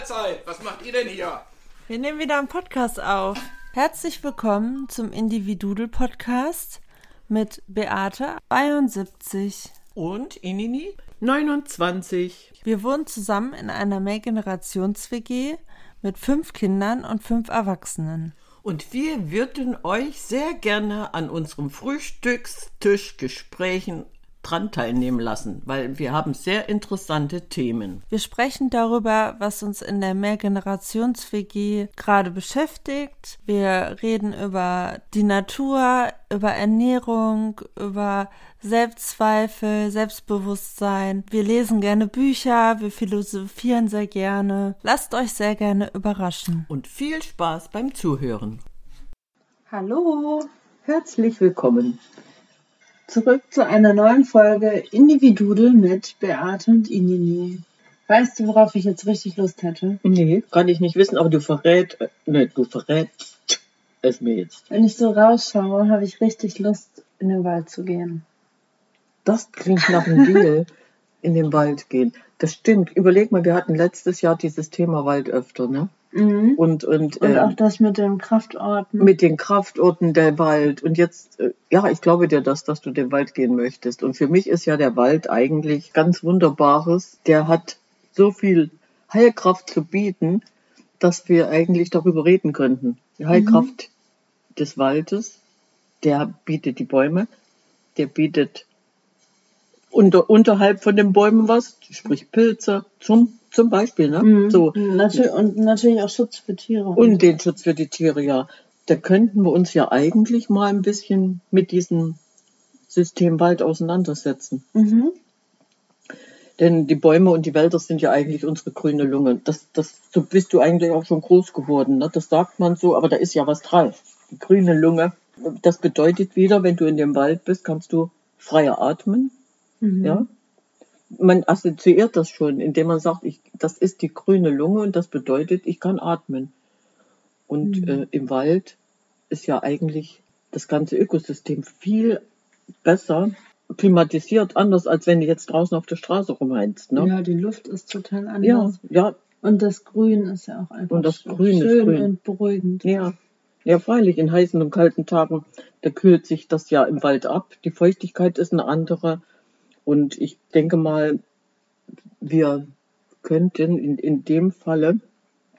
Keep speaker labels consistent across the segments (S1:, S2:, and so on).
S1: Mahlzeit. Was macht ihr denn hier?
S2: Wir nehmen wieder einen Podcast auf. Herzlich willkommen zum Individudel Podcast mit Beate 72.
S3: Und Inini 29.
S2: Wir wohnen zusammen in einer Mehrgenerations-WG mit fünf Kindern und fünf Erwachsenen.
S3: Und wir würden euch sehr gerne an unserem Frühstückstischgesprächen dran teilnehmen lassen, weil wir haben sehr interessante Themen.
S2: Wir sprechen darüber, was uns in der Mehrgenerations-WG gerade beschäftigt. Wir reden über die Natur, über Ernährung, über Selbstzweifel, Selbstbewusstsein. Wir lesen gerne Bücher, wir philosophieren sehr gerne. Lasst euch sehr gerne überraschen.
S3: Und viel Spaß beim Zuhören.
S4: Hallo, herzlich willkommen. Zurück zu einer neuen Folge Individudel mit Beate und Inini. Weißt du, worauf ich jetzt richtig Lust hätte?
S3: Nee, kann ich nicht wissen, aber du verrät, ne, du verrätst es mir jetzt.
S4: Wenn ich so rausschaue, habe ich richtig Lust, in den Wald zu gehen.
S3: Das klingt nach einem Deal, in den Wald gehen. Das stimmt. Überleg mal, wir hatten letztes Jahr dieses Thema Wald öfter, ne?
S4: Mhm.
S3: Und, und,
S4: Und
S3: ähm,
S4: auch das mit den Kraftorten.
S3: mit den Kraftorten der Wald. Und jetzt, äh, ja, ich glaube dir das, dass du den Wald gehen möchtest. Und für mich ist ja der Wald eigentlich ganz Wunderbares. Der hat so viel Heilkraft zu bieten, dass wir eigentlich darüber reden könnten. Die Heilkraft des Waldes, der bietet die Bäume, der bietet unter, unterhalb von den Bäumen was, sprich Pilze, zum, zum Beispiel, ne?
S4: Mhm.
S3: So.
S4: Natürlich, und natürlich auch Schutz für Tiere.
S3: Und den Schutz für die Tiere, ja. Da könnten wir uns ja eigentlich mal ein bisschen mit diesem System Wald auseinandersetzen.
S4: mhm.
S3: Denn die Bäume und die Wälder sind ja eigentlich unsere grüne Lunge. Das, das, so bist du eigentlich auch schon groß geworden. Ne? Das sagt man so, aber da ist ja was dran. Die grüne Lunge. Das bedeutet wieder, wenn du in dem Wald bist, kannst du freier atmen.
S4: Mhm.
S3: Ja? Man assoziiert das schon, indem man sagt, ich, das ist die grüne Lunge und das bedeutet, ich kann atmen. Und
S4: Mhm.
S3: äh, im Wald ist ja eigentlich das ganze Ökosystem viel besser klimatisiert, anders als wenn du jetzt draußen auf der Straße rumheinst. Ne?
S4: Ja, die Luft ist total
S3: Ja,
S4: anders.
S3: ja,
S4: Und das Grün ist ja auch einfach
S3: Und das
S4: schön
S3: Grün ist grün.
S4: und beruhigend.
S3: ja. Ja, freilich, in heißen und kalten Tagen, da kühlt sich das ja im Wald ab. Die Feuchtigkeit ist eine andere. Und ich denke mal, wir könnten in, in dem Falle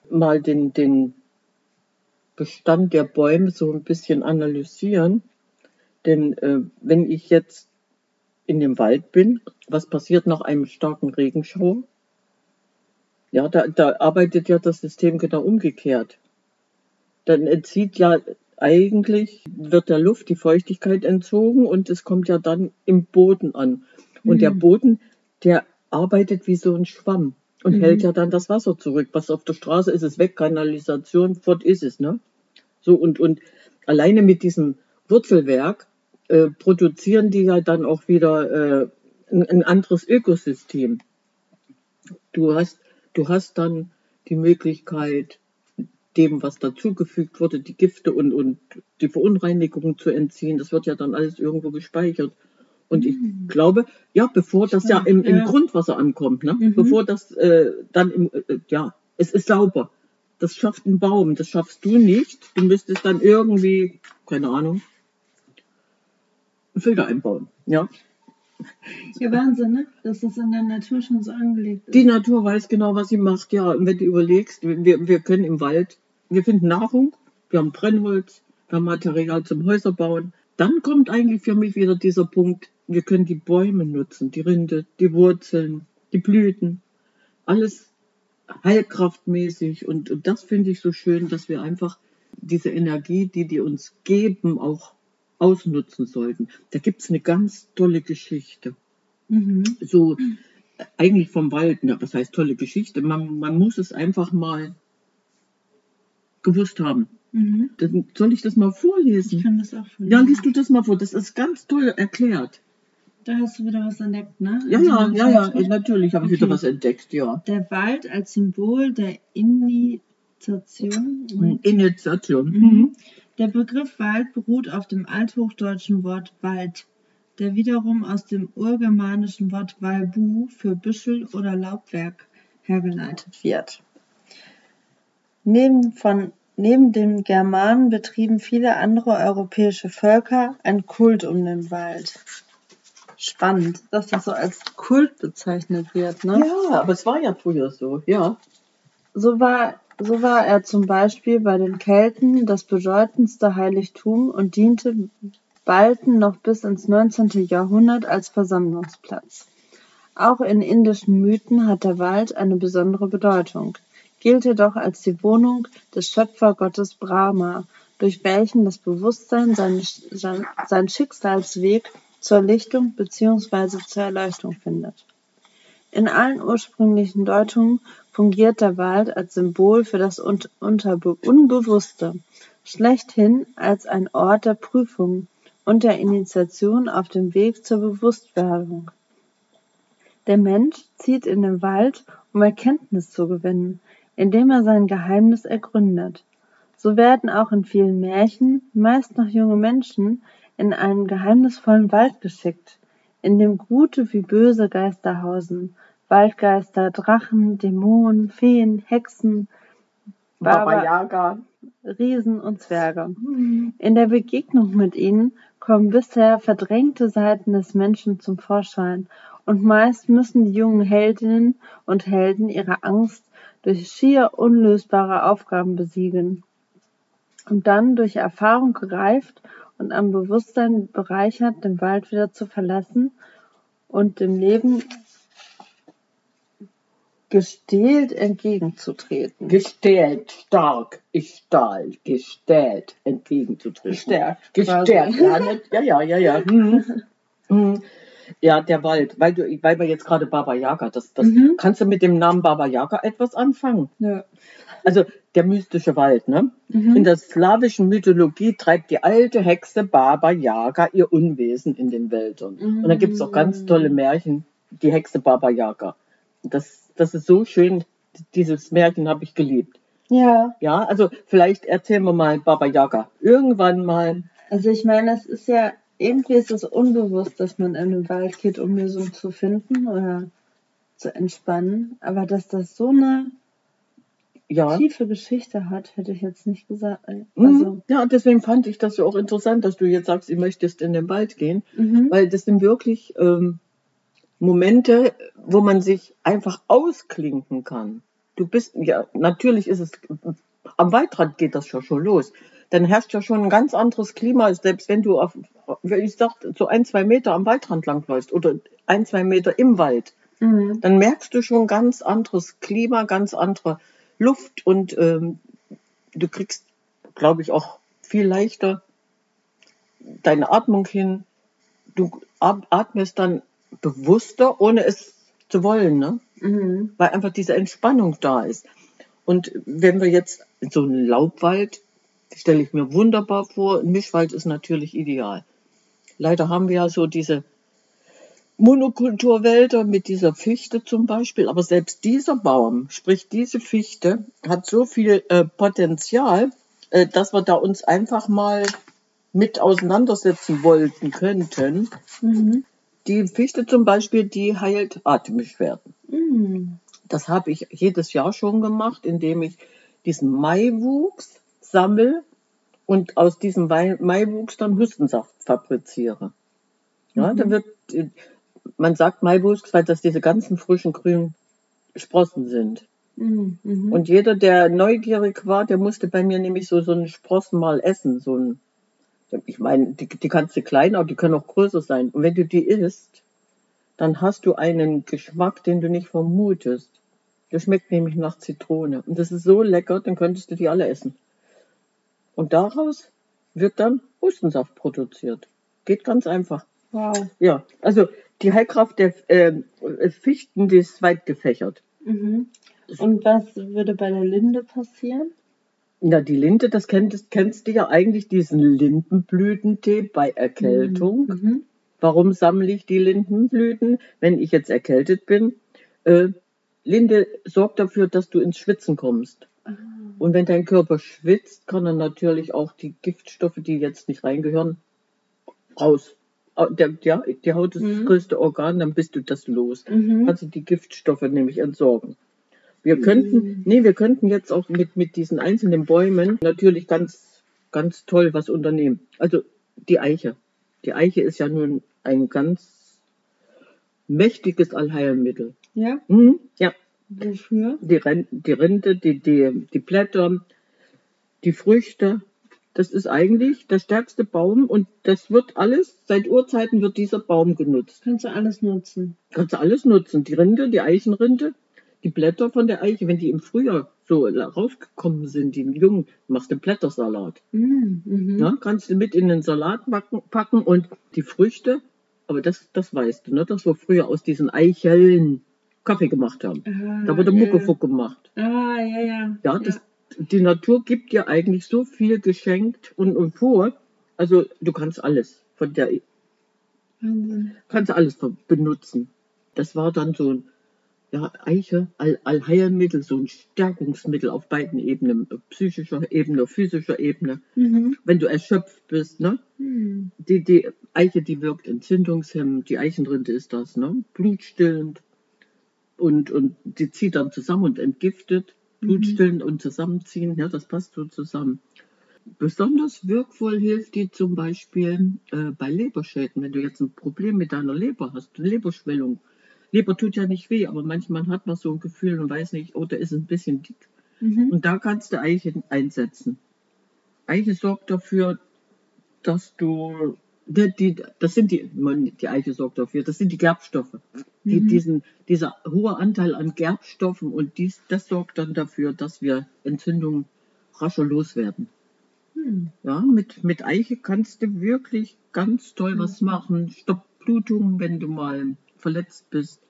S3: mal den, den Bestand der Bäume so ein bisschen analysieren. Denn äh, wenn ich jetzt in dem Wald bin, was passiert nach einem starken Regenschauer? Ja, da, da arbeitet ja das System genau umgekehrt. Dann entzieht ja eigentlich, wird der Luft die Feuchtigkeit entzogen und es kommt ja dann im Boden an. Und der
S4: Mhm.
S3: Boden, der arbeitet wie so ein Schwamm und
S4: Mhm.
S3: hält ja dann das Wasser zurück. Was auf der Straße ist, ist weg, Kanalisation, fort ist es, ne? So und, und alleine mit diesem Wurzelwerk äh, produzieren die ja dann auch wieder äh, ein, ein anderes Ökosystem. Du hast, du hast dann die Möglichkeit, dem, was dazugefügt wurde, die Gifte und, und die Verunreinigungen zu entziehen. Das wird ja dann alles irgendwo gespeichert. Und ich glaube, ja, bevor das ja im, im
S4: Ja.
S3: Grundwasser ankommt, ne?
S4: Mhm.
S3: bevor das äh, dann im, äh, ja, es ist sauber. Das schafft ein Baum, das schaffst du nicht. Du müsstest dann irgendwie, keine Ahnung, einen Filter einbauen. Ja?
S4: Ja, Wahnsinn, ne? Dass das in der Natur schon so angelegt ist.
S3: Die Natur weiß genau, was sie macht, ja. Und wenn du überlegst, wir, wir können im Wald, wir finden Nahrung, wir haben Brennholz, wir haben Material zum Häuserbauen. Dann kommt eigentlich für mich wieder dieser Punkt, wir können die Bäume nutzen, die Rinde, die Wurzeln, die Blüten, alles heilkraftmäßig. Und, und das finde ich so schön, dass wir einfach diese Energie, die die uns geben, auch ausnutzen sollten. Da gibt's eine ganz tolle Geschichte
S4: Mhm.
S3: so eigentlich vom Wald, ne, was heißt tolle Geschichte, man, man muss es einfach mal gewusst haben.
S4: Mhm.
S3: Dann soll ich das mal
S4: Ich
S3: vorlesen?
S4: kann das auch von
S3: Ja, liest du das mal vor, das ist ganz toll erklärt.
S4: Da hast du wieder was entdeckt, ne?
S3: Ja,
S4: Also
S3: ja, ja, ja,
S4: nicht,
S3: natürlich habe ich
S4: Okay.
S3: wieder was entdeckt, ja.
S4: Der Wald als Symbol der Initiation.
S3: Initiation.
S4: Mhm. Der Begriff Wald beruht auf dem althochdeutschen Wort Wald, der wiederum aus dem urgermanischen Wort Walbu für Büschel oder Laubwerk hergeleitet wird.
S2: Neben, von, neben den Germanen betrieben viele andere europäische Völker einen Kult um den Wald. Spannend, dass das so als Kult bezeichnet wird, ne?
S3: Ja, aber es war ja früher so, ja.
S2: So war, so war er zum Beispiel bei den Kelten das bedeutendste Heiligtum und diente balten noch bis ins 19. Jahrhundert als Versammlungsplatz. Auch in indischen Mythen hat der Wald eine besondere Bedeutung, gilt jedoch als die Wohnung des Schöpfergottes Brahma, durch welchen das Bewusstsein seinen, sein Schicksalsweg zur Lichtung bzw. zur Erleuchtung findet. In allen ursprünglichen Deutungen fungiert der Wald als Symbol für das Unbewusste, schlechthin als ein Ort der Prüfung und der Initiation auf dem Weg zur Bewusstwerdung. Der Mensch zieht in den Wald, um Erkenntnis zu gewinnen, indem er sein Geheimnis ergründet. So werden auch in vielen Märchen meist noch junge Menschen in einen geheimnisvollen Wald geschickt, in dem gute wie böse Geister hausen, Waldgeister, Drachen, Dämonen, Feen, Hexen,
S3: Baba Yaga,
S2: Riesen und Zwerge. Mhm. In der Begegnung mit ihnen kommen bisher verdrängte Seiten des Menschen zum Vorschein und meist müssen die jungen Heldinnen und Helden ihre Angst durch schier unlösbare Aufgaben besiegen und dann durch Erfahrung gereift und am Bewusstsein bereichert, den Wald wieder zu verlassen und dem Leben gestählt entgegenzutreten.
S3: Gestählt, stark, ich stahl, gestählt entgegenzutreten.
S2: Gestärkt.
S3: Gestärkt, ja, ja, ja, ja, ja. Hm. Hm. Ja, der Wald, weil du, weil wir jetzt gerade Baba Yaga, das, das mhm. kannst du mit dem Namen Baba Yaga etwas anfangen?
S2: Ja.
S3: Also der mystische Wald, ne? Mhm. In der slawischen Mythologie treibt die alte Hexe Baba Yaga ihr Unwesen in den Wäldern. Mhm. Und da gibt es auch ganz tolle Märchen, die Hexe Baba Yaga. Das, das ist so schön, dieses Märchen habe ich geliebt.
S2: Ja.
S3: Ja, also vielleicht erzählen wir mal Baba Yaga. Irgendwann mal.
S2: Also ich meine, es ist ja irgendwie ist es unbewusst, dass man in den Wald geht, um Lösungen zu finden oder zu entspannen. Aber dass das so eine ja. tiefe Geschichte hat, hätte ich jetzt nicht gesagt.
S3: Mhm. Also ja, deswegen fand ich das ja auch interessant, dass du jetzt sagst, du möchtest in den Wald gehen, mhm. weil das sind wirklich ähm, Momente, wo man sich einfach ausklinken kann. Du bist, ja, natürlich ist es, am Waldrand geht das ja schon los dann herrscht ja schon ein ganz anderes Klima, selbst wenn du auf, wie ich sag, so ein, zwei Meter am Waldrand langläufst oder ein, zwei Meter im Wald. Mhm. Dann merkst du schon ganz anderes Klima, ganz andere Luft und ähm, du kriegst, glaube ich, auch viel leichter deine Atmung hin. Du atmest dann bewusster, ohne es zu wollen, ne? Mhm. weil einfach diese Entspannung da ist. Und wenn wir jetzt in so einen Laubwald stelle ich mir wunderbar vor. Ein Mischwald ist natürlich ideal. Leider haben wir ja so diese Monokulturwälder mit dieser Fichte zum Beispiel. Aber selbst dieser Baum, sprich diese Fichte, hat so viel äh, Potenzial, äh, dass wir da uns einfach mal mit auseinandersetzen wollten könnten. Mhm. Die Fichte zum Beispiel, die heilt Atembeschwerden. Mhm. Das habe ich jedes Jahr schon gemacht, indem ich diesen Maiwuchs sammle und aus diesem Maiwuchs dann Hustensaft fabriziere. Ja, mhm. da wird, man sagt Maiwuchs, weil das diese ganzen frischen grünen Sprossen sind. Mhm. mhm. Und jeder, der neugierig war, der musste bei mir nämlich so, so einen Sprossen mal essen. So ein, ich meine, die, die kannst du klein, aber die können auch größer sein. Und wenn du die isst, dann hast du einen Geschmack, den du nicht vermutest. Der schmeckt nämlich nach Zitrone. Und das ist so lecker, dann könntest du die alle essen. Und daraus wird dann Hustensaft produziert. Geht ganz einfach.
S2: Wow.
S3: Ja, also die Heilkraft der äh, Fichten, die ist weit gefächert.
S2: Mhm. Und was würde bei der Linde passieren?
S3: Ja, die Linde, das kennst, kennst du ja eigentlich, diesen Lindenblütentee bei Erkältung. Mhm. mhm. Warum sammle ich die Lindenblüten, wenn ich jetzt erkältet bin? Äh, Linde sorgt dafür, dass du ins Schwitzen kommst. Und wenn dein Körper schwitzt, kann er natürlich auch die Giftstoffe, die jetzt nicht reingehören, raus. Der, ja, die Haut ist mhm. das größte Organ, dann bist du das los. Mhm. Kannst du die Giftstoffe nämlich entsorgen. Wir könnten, nee, wir könnten jetzt auch mit, mit diesen einzelnen Bäumen natürlich ganz, ganz toll was unternehmen. Also die Eiche. Die Eiche ist ja nun ein ganz mächtiges Allheilmittel.
S4: Ja,
S3: Mhm, ja,
S4: wofür?
S3: die, Ren die Rinde, die, die, die Blätter, die Früchte. Das ist eigentlich der stärkste Baum und das wird alles, seit Urzeiten wird dieser Baum genutzt.
S4: Kannst du alles nutzen.
S3: Kannst du alles nutzen. Die Rinde, die Eichenrinde, die Blätter von der Eiche, wenn die im Frühjahr so rausgekommen sind, die jungen, machst du Blättersalat.
S4: Mhm. Mhm.
S3: Ja, kannst du mit in den Salat packen, und die Früchte, aber das, das weißt du, ne? dass wir früher aus diesen Eicheln Kaffee gemacht haben.
S4: Ah,
S3: Da wurde
S4: ja,
S3: Muckefuck gemacht.
S4: Ah, ja, ja.
S3: Ja, das, die Natur gibt dir eigentlich so viel geschenkt und, und vor. Also du kannst alles von der
S4: Wahnsinn.
S3: kannst alles benutzen. Das war dann so ein ja, Eiche, All Allheilmittel, so ein Stärkungsmittel auf beiden Ebenen, auf psychischer Ebene, physischer Ebene.
S4: Mhm.
S3: Wenn du erschöpft bist, ne?
S4: Mhm.
S3: Die, die Eiche, die wirkt entzündungshemmend, die Eichenrinde ist das, ne? Blutstillend. Und, und die zieht dann zusammen und entgiftet. Blutstillend und zusammenziehen, ja, das passt so zusammen. Besonders wirkvoll hilft die zum Beispiel äh, bei Leberschäden. Wenn du jetzt ein Problem mit deiner Leber hast, eine Leberschwellung. Leber tut ja nicht weh, aber manchmal hat man so ein Gefühl und weiß nicht, oh, da ist ein bisschen dick.
S4: Mhm.
S3: Und da kannst du Eiche einsetzen. Eiche sorgt dafür, dass du, die, die, das sind die, die Eiche sorgt dafür, das sind die Gerbstoffe. Die,
S4: Mhm.
S3: diesen, dieser hohe Anteil an Gerbstoffen und dies, das sorgt dann dafür, dass wir Entzündungen rascher loswerden.
S4: Mhm.
S3: Ja, mit, mit Eiche kannst du wirklich ganz toll was machen. Stoppt Blutungen, wenn du mal verletzt bist.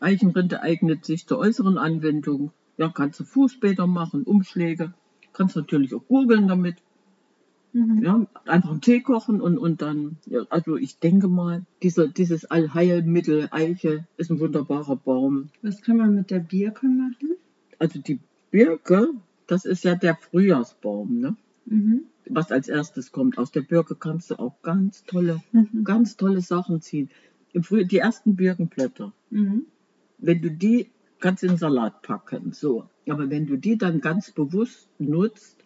S3: Eichenrinde eignet sich zur äußeren Anwendung. Ja, kannst du Fußbäder machen, Umschläge. Kannst natürlich auch gurgeln damit.
S4: Mhm.
S3: Ja, einfach einen Tee kochen und, und dann, ja, also ich denke mal, dieser, dieses Allheilmittel Eiche ist ein wunderbarer Baum.
S4: Was kann man mit der Birke machen?
S3: Also die Birke, das ist ja der Frühjahrsbaum, ne?
S4: Mhm.
S3: was als erstes kommt. Aus der Birke kannst du auch ganz tolle,
S4: Mhm.
S3: ganz tolle Sachen ziehen. Im Frühjahr, die ersten Birkenblätter,
S4: Mhm.
S3: wenn du die kannst in den Salat packen, so. Aber wenn du die dann ganz bewusst nutzt,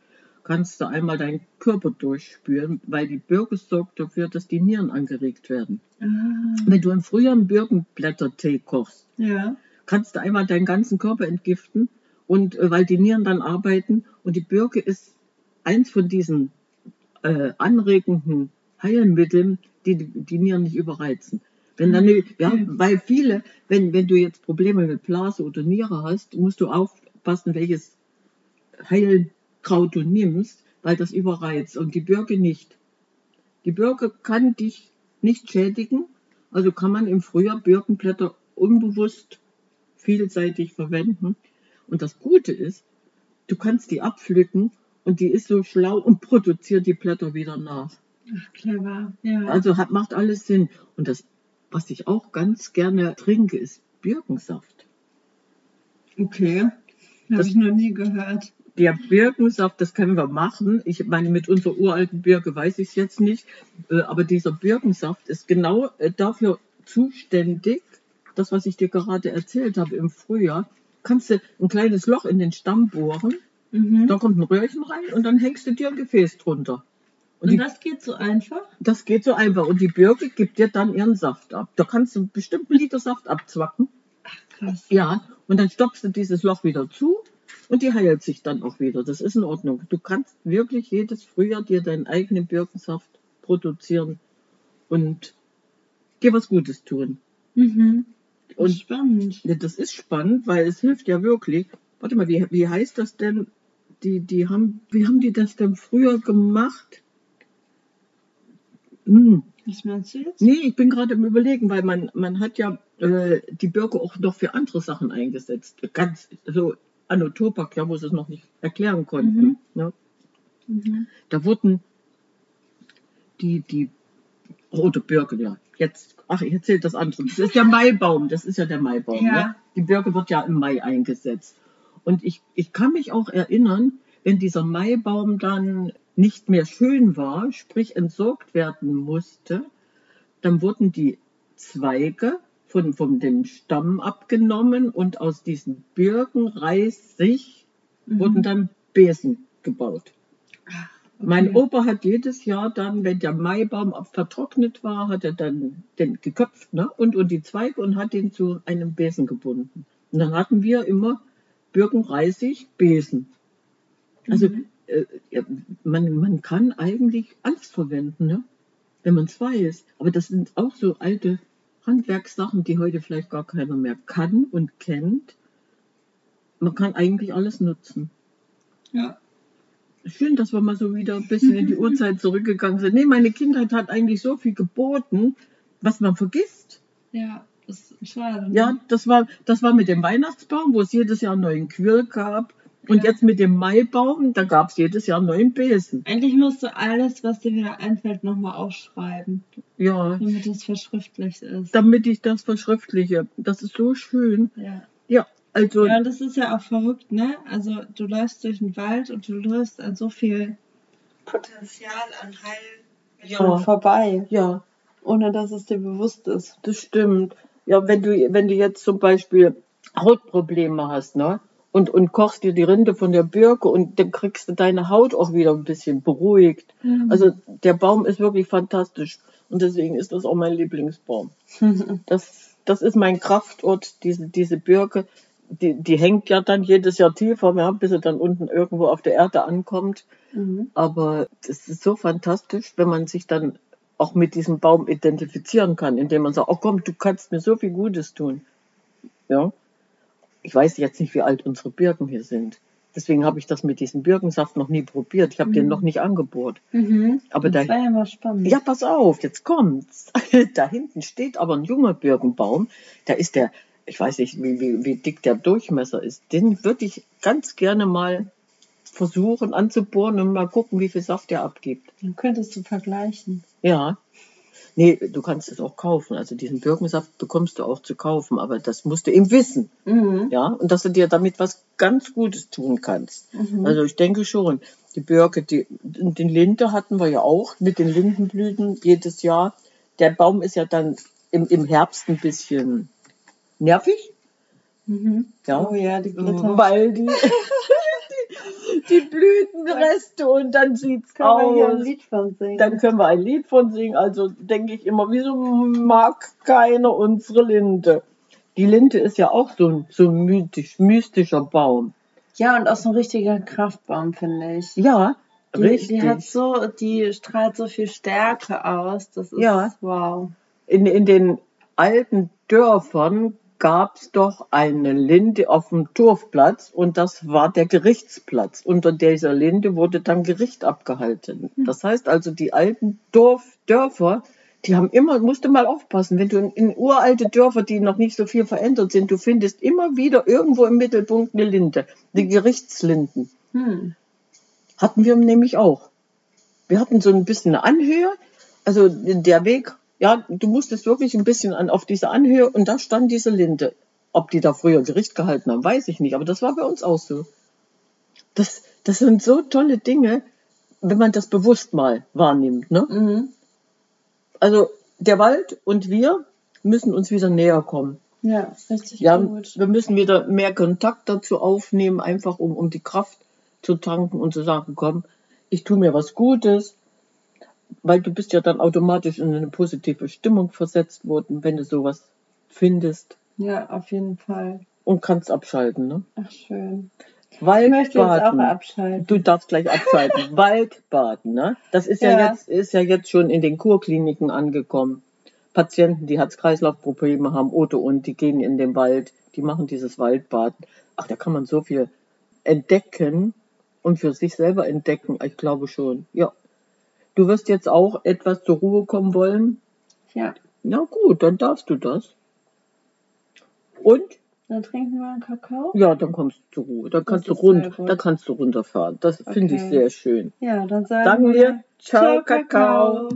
S3: kannst du einmal deinen Körper durchspüren, weil die Birke sorgt dafür, dass die Nieren angeregt werden.
S4: Ah,
S3: Wenn du im Frühjahr einen Birkenblättertee kochst,
S4: ja.
S3: kannst du einmal deinen ganzen Körper entgiften und äh, weil die Nieren dann arbeiten und die Birke ist eins von diesen äh, anregenden Heilmitteln, die die Nieren nicht überreizen. Wenn dann, ja, weil viele, wenn, wenn du jetzt Probleme mit Blase oder Niere hast, musst du aufpassen, welches Heilkraut du nimmst, weil das überreizt und die Birke nicht. Die Birke kann dich nicht schädigen, also kann man im Frühjahr Birkenblätter unbewusst vielseitig verwenden. Und das Gute ist, du kannst die abpflücken und die ist so schlau und produziert die Blätter wieder nach.
S4: Ach, clever. Ja.
S3: Also hat, macht alles Sinn. Und das, was ich auch ganz gerne trinke, ist Birkensaft.
S4: okay. Habe ich noch nie gehört.
S3: Der Birkensaft, das können wir machen. Ich meine, mit unserer uralten Birke weiß ich es jetzt nicht. Äh, Aber dieser Birkensaft ist genau äh, dafür zuständig, das, was ich dir gerade erzählt habe im Frühjahr. Kannst du ein kleines Loch in den Stamm bohren,
S4: Mhm.
S3: da kommt ein Röhrchen rein und dann hängst du dir ein Gefäß drunter. Und,
S4: Und
S3: die,
S4: das geht so einfach?
S3: das geht so einfach. Und die Birke gibt dir dann ihren Saft ab. Da kannst du bestimmt einen Liter Saft abzwacken.
S4: Krass.
S3: Ja, und dann stopfst du dieses Loch wieder zu und die heilt sich dann auch wieder. Das ist in Ordnung. Du kannst wirklich jedes Frühjahr dir deinen eigenen Birkensaft produzieren und dir was Gutes tun.
S4: Mhm.
S3: Und
S4: Spannend.
S3: ja, das ist spannend, weil es hilft ja wirklich. Warte mal, wie, wie heißt das denn? Die, die haben, wie haben die das denn früher gemacht? Hm,
S4: Was meinst du jetzt?
S3: Nee, ich bin gerade im Überlegen, weil man, man hat ja äh, die Birke auch noch für andere Sachen eingesetzt. Ganz so Anno Tobak, ja, wo sie es noch nicht erklären konnten.
S4: Mhm.
S3: Ne?
S4: Mhm.
S3: Da wurden die, die rote Birke, ja, jetzt, ach, ich erzähle das andere. Das ist der Maibaum, das ist ja der Maibaum.
S4: Ja.
S3: Ne? Die Birke wird ja im Mai eingesetzt. Und ich, ich kann mich auch erinnern, wenn dieser Maibaum dann nicht mehr schön war, sprich entsorgt werden musste, dann wurden die Zweige von, von dem Stamm abgenommen und aus diesen Birkenreisig
S4: Mhm.
S3: wurden dann Besen gebaut.
S4: Okay.
S3: Mein Opa hat jedes Jahr dann, wenn der Maibaum vertrocknet war, hat er dann den geköpft ne? und, und die Zweige und hat den zu einem Besen gebunden. Und dann hatten wir immer Birkenreisig Besen. Also
S4: Mhm.
S3: äh, man, man kann eigentlich alles verwenden, ne? wenn man es weiß. Aber das sind auch so alte Handwerkssachen, die heute vielleicht gar keiner mehr kann und kennt. Man kann eigentlich alles nutzen.
S4: Ja.
S3: Schön, dass wir mal so wieder ein bisschen in die Uhrzeit zurückgegangen sind. Nee, meine Kindheit hat eigentlich so viel geboten, was man vergisst.
S4: Ja, das ist schade. ne?
S3: Ja, das war, das war mit dem Weihnachtsbaum, wo es jedes Jahr einen neuen Quill gab. Und jetzt mit dem Maibaum, da gab es jedes Jahr neuen Besen.
S4: Eigentlich musst du alles, was dir wieder einfällt, nochmal aufschreiben,
S3: Ja,
S4: damit es verschriftlicht ist.
S3: damit ich das verschriftliche. Das ist so schön.
S4: Ja.
S3: Ja, also,
S4: ja, das ist ja auch verrückt, ne? Also du läufst durch den Wald und du läufst an so viel Potenzial an Heilmitteln
S3: Ja.
S4: vorbei,
S3: ja,
S4: ohne dass es dir bewusst ist.
S3: das stimmt. Ja, wenn du, wenn du jetzt zum Beispiel Hautprobleme hast, ne? Und, und kochst dir die Rinde von der Birke und dann kriegst du deine Haut auch wieder ein bisschen beruhigt.
S4: Mhm.
S3: Also der Baum ist wirklich fantastisch. Und deswegen ist das auch mein Lieblingsbaum. Das, das ist mein Kraftort, diese, diese Birke. Die, die hängt ja dann jedes Jahr tiefer, ja, bis sie dann unten irgendwo auf der Erde ankommt.
S4: Mhm.
S3: Aber es ist so fantastisch, wenn man sich dann auch mit diesem Baum identifizieren kann, indem man sagt, oh komm, du kannst mir so viel Gutes tun. Ja. Ich weiß jetzt nicht, wie alt unsere Birken hier sind. Deswegen habe ich das mit diesem Birkensaft noch nie probiert. Ich habe den
S4: Mhm.
S3: noch nicht angebohrt.
S4: Mhm.
S3: Aber
S4: das
S3: da-
S4: war ja mal spannend.
S3: Ja, pass auf, jetzt kommt's. da hinten steht aber ein junger Birkenbaum. Da ist der, ich weiß nicht, wie, wie, wie dick der Durchmesser ist. Den würde ich ganz gerne mal versuchen anzubohren und mal gucken, wie viel Saft der abgibt.
S4: Dann könntest du vergleichen.
S3: Ja. Nee, du kannst es auch kaufen. Also diesen Birkensaft bekommst du auch zu kaufen, aber das musst du eben wissen.
S4: Mhm.
S3: Ja, und dass du dir damit was ganz Gutes tun kannst.
S4: Mhm.
S3: Also ich denke schon. Die Birke, die, den Linde hatten wir ja auch mit den Lindenblüten jedes Jahr. Der Baum ist ja dann im, im Herbst ein bisschen nervig,
S4: Mhm.
S3: Ja.
S4: Oh ja, die Glitter.
S3: weil die, die, Blütenreste und dann sieht's
S4: Kann man hier ein
S3: aus.
S4: Lied von singen.
S3: Dann können wir ein Lied von singen. Also denke ich immer, wieso mag keiner unsere Linde? Die Linde ist ja auch so ein, so ein mythisch, mystischer Baum.
S4: ja, und auch so ein richtiger Kraftbaum, finde ich.
S3: Ja,
S4: Die,
S3: richtig.
S4: die hat so, die strahlt so viel Stärke aus. Das ist
S3: Ja.
S4: wow.
S3: in, in den alten Dörfern gab es doch eine Linde auf dem Dorfplatz und das war der Gerichtsplatz. Unter dieser Linde wurde dann Gericht abgehalten. Das heißt also, die alten Dorf, Dörfer, die haben immer, musst du mal aufpassen, wenn du in, in uralte Dörfer, die noch nicht so viel verändert sind, du findest immer wieder irgendwo im Mittelpunkt eine Linde, die Gerichtslinden.
S4: Hm.
S3: Hatten wir nämlich auch. Wir hatten so ein bisschen eine Anhöhe, also der Weg, ja, du musstest wirklich ein bisschen an, auf diese Anhöhe und da stand diese Linde. Ob die da früher Gericht gehalten haben, weiß ich nicht, aber das war bei uns auch so. Das, das sind so tolle Dinge, wenn man das bewusst mal wahrnimmt. Ne?
S4: Mhm.
S3: Also der Wald und wir müssen uns wieder näher kommen.
S4: Ja, richtig
S3: Ja,
S4: gut.
S3: wir müssen wieder mehr Kontakt dazu aufnehmen, einfach um, um die Kraft zu tanken und zu sagen, komm, ich tue mir was Gutes, weil du bist ja dann automatisch in eine positive Stimmung versetzt worden, wenn du sowas findest
S4: Ja, auf jeden Fall.
S3: und kannst abschalten. Ne?
S4: Ach, schön. Ich
S3: Waldbaden.
S4: möchte jetzt auch abschalten.
S3: Du darfst gleich abschalten. Waldbaden, ne? Das ist ja,
S4: Ja.
S3: jetzt, ist ja jetzt schon in den Kurkliniken angekommen. Patienten, die Herz-Kreislauf-Probleme haben oder und die gehen in den Wald, die machen dieses Waldbaden. Ach, da kann man so viel entdecken und für sich selber entdecken. Ich glaube schon. Ja. Du wirst jetzt auch etwas zur Ruhe kommen wollen.
S4: Ja,
S3: Na gut, dann darfst du das. Und
S4: dann trinken wir einen Kakao.
S3: ja, dann kommst du zur Ruhe. Dann kannst du rund,
S4: gut.
S3: da kannst du runterfahren. Das finde ich
S4: Okay.
S3: sehr schön.
S4: Ja, dann sagen,
S3: Sagen wir Ciao, Kakao.